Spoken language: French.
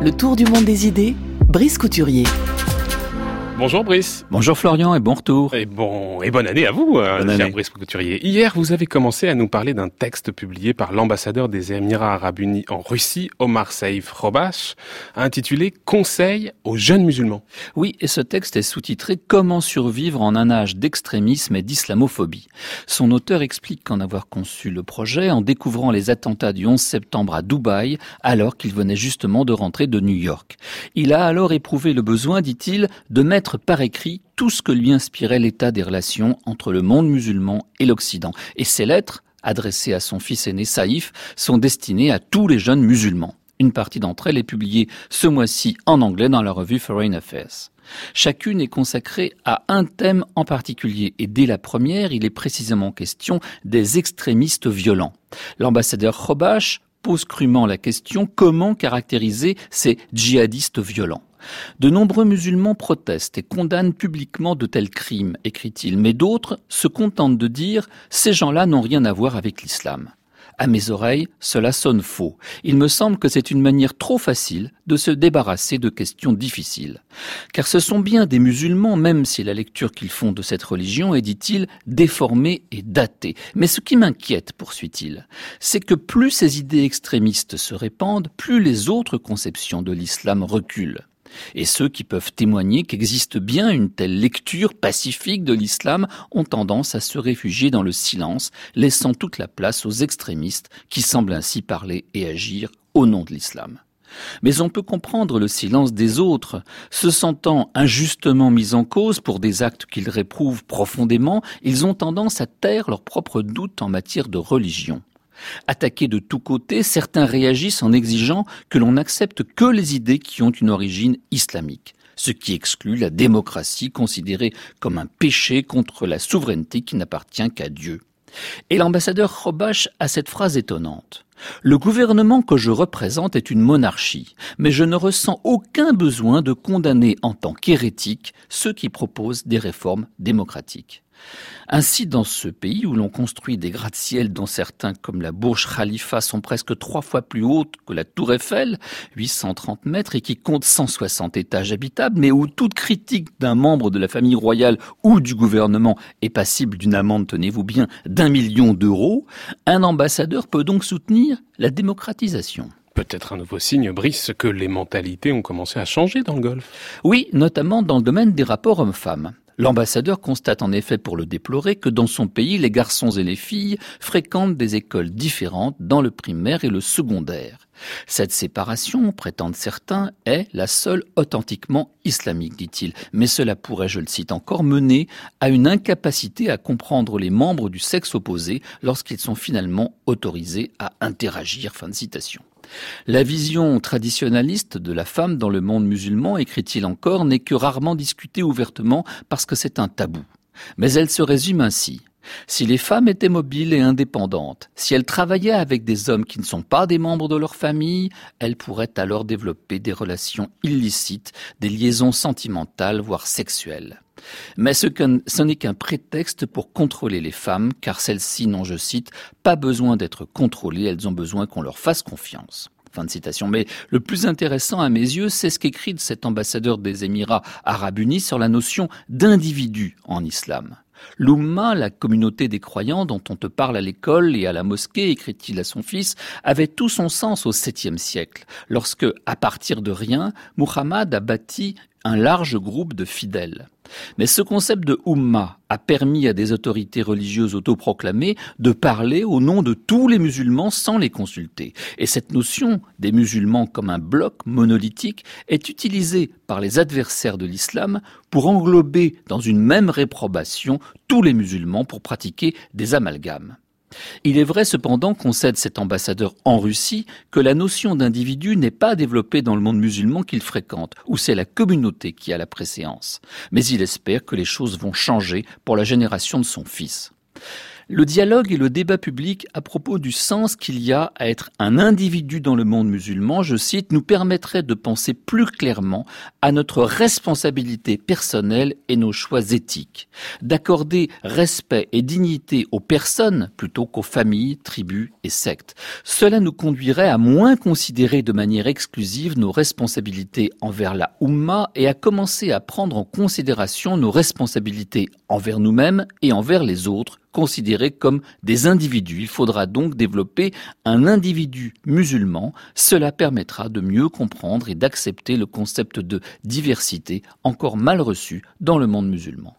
Le tour du monde des idées, Brice Couturier. Bonjour Brice. Bonjour Florian et bon retour. Et bon et bonne année à vous, euh, bonne cher Brice Couturier. Hier, vous avez commencé à nous parler d'un texte publié par l'ambassadeur des Émirats Arabes Unis en Russie, Omar Saïf Robash, intitulé Conseil aux jeunes musulmans. Oui, et ce texte est sous-titré Comment survivre en un âge d'extrémisme et d'islamophobie. Son auteur explique qu'en avoir conçu le projet en découvrant les attentats du 11 septembre à Dubaï, alors qu'il venait justement de rentrer de New York. Il a alors éprouvé le besoin, dit-il, de mettre par écrit tout ce que lui inspirait l'état des relations entre le monde musulman et l'Occident. Et ces lettres, adressées à son fils aîné Saïf, sont destinées à tous les jeunes musulmans. Une partie d'entre elles est publiée ce mois-ci en anglais dans la revue Foreign Affairs. Chacune est consacrée à un thème en particulier et dès la première, il est précisément question des extrémistes violents. L'ambassadeur Khobash pose crûment la question comment caractériser ces djihadistes violents? De nombreux musulmans protestent et condamnent publiquement de tels crimes, écrit-il, mais d'autres se contentent de dire ces gens-là n'ont rien à voir avec l'islam. À mes oreilles, cela sonne faux. Il me semble que c'est une manière trop facile de se débarrasser de questions difficiles. Car ce sont bien des musulmans, même si la lecture qu'ils font de cette religion est, dit-il, déformée et datée. Mais ce qui m'inquiète, poursuit-il, c'est que plus ces idées extrémistes se répandent, plus les autres conceptions de l'islam reculent et ceux qui peuvent témoigner qu'existe bien une telle lecture pacifique de l'islam ont tendance à se réfugier dans le silence, laissant toute la place aux extrémistes qui semblent ainsi parler et agir au nom de l'islam. Mais on peut comprendre le silence des autres. Se sentant injustement mis en cause pour des actes qu'ils réprouvent profondément, ils ont tendance à taire leurs propres doutes en matière de religion. Attaqués de tous côtés, certains réagissent en exigeant que l'on n'accepte que les idées qui ont une origine islamique, ce qui exclut la démocratie considérée comme un péché contre la souveraineté qui n'appartient qu'à Dieu. Et l'ambassadeur Khobash a cette phrase étonnante. Le gouvernement que je représente est une monarchie, mais je ne ressens aucun besoin de condamner en tant qu'hérétiques ceux qui proposent des réformes démocratiques. Ainsi, dans ce pays où l'on construit des gratte-ciel dont certains, comme la Burj Khalifa, sont presque trois fois plus hautes que la Tour Eiffel, 830 mètres, et qui compte 160 étages habitables, mais où toute critique d'un membre de la famille royale ou du gouvernement est passible d'une amende, tenez-vous bien, d'un million d'euros, un ambassadeur peut donc soutenir la démocratisation peut-être un nouveau signe, Brice, que les mentalités ont commencé à changer dans le Golfe. Oui, notamment dans le domaine des rapports hommes-femmes. L'ambassadeur constate en effet pour le déplorer que dans son pays, les garçons et les filles fréquentent des écoles différentes dans le primaire et le secondaire. Cette séparation, prétendent certains, est la seule authentiquement islamique, dit-il. Mais cela pourrait, je le cite encore, mener à une incapacité à comprendre les membres du sexe opposé lorsqu'ils sont finalement autorisés à interagir. Fin de citation. La vision traditionnaliste de la femme dans le monde musulman, écrit-il encore, n'est que rarement discutée ouvertement parce que c'est un tabou. Mais elle se résume ainsi. Si les femmes étaient mobiles et indépendantes, si elles travaillaient avec des hommes qui ne sont pas des membres de leur famille, elles pourraient alors développer des relations illicites, des liaisons sentimentales, voire sexuelles. Mais ce, n'est qu'un prétexte pour contrôler les femmes, car celles-ci n'ont, je cite, pas besoin d'être contrôlées, elles ont besoin qu'on leur fasse confiance. Fin de citation. Mais le plus intéressant à mes yeux, c'est ce qu'écrit cet ambassadeur des Émirats arabes unis sur la notion d'individu en islam. L'Oumma, la communauté des croyants dont on te parle à l'école et à la mosquée, écrit-il à son fils, avait tout son sens au septième siècle, lorsque, à partir de rien, Muhammad a bâti un large groupe de fidèles. Mais ce concept de Ummah a permis à des autorités religieuses autoproclamées de parler au nom de tous les musulmans sans les consulter. Et cette notion des musulmans comme un bloc monolithique est utilisée par les adversaires de l'islam pour englober dans une même réprobation tous les musulmans pour pratiquer des amalgames. Il est vrai cependant, concède cet ambassadeur en Russie, que la notion d'individu n'est pas développée dans le monde musulman qu'il fréquente, où c'est la communauté qui a la préséance. Mais il espère que les choses vont changer pour la génération de son fils. Le dialogue et le débat public à propos du sens qu'il y a à être un individu dans le monde musulman, je cite, nous permettrait de penser plus clairement à notre responsabilité personnelle et nos choix éthiques, d'accorder respect et dignité aux personnes plutôt qu'aux familles, tribus et sectes. Cela nous conduirait à moins considérer de manière exclusive nos responsabilités envers la Ummah et à commencer à prendre en considération nos responsabilités envers nous-mêmes et envers les autres, considérés comme des individus. Il faudra donc développer un individu musulman. Cela permettra de mieux comprendre et d'accepter le concept de diversité encore mal reçu dans le monde musulman.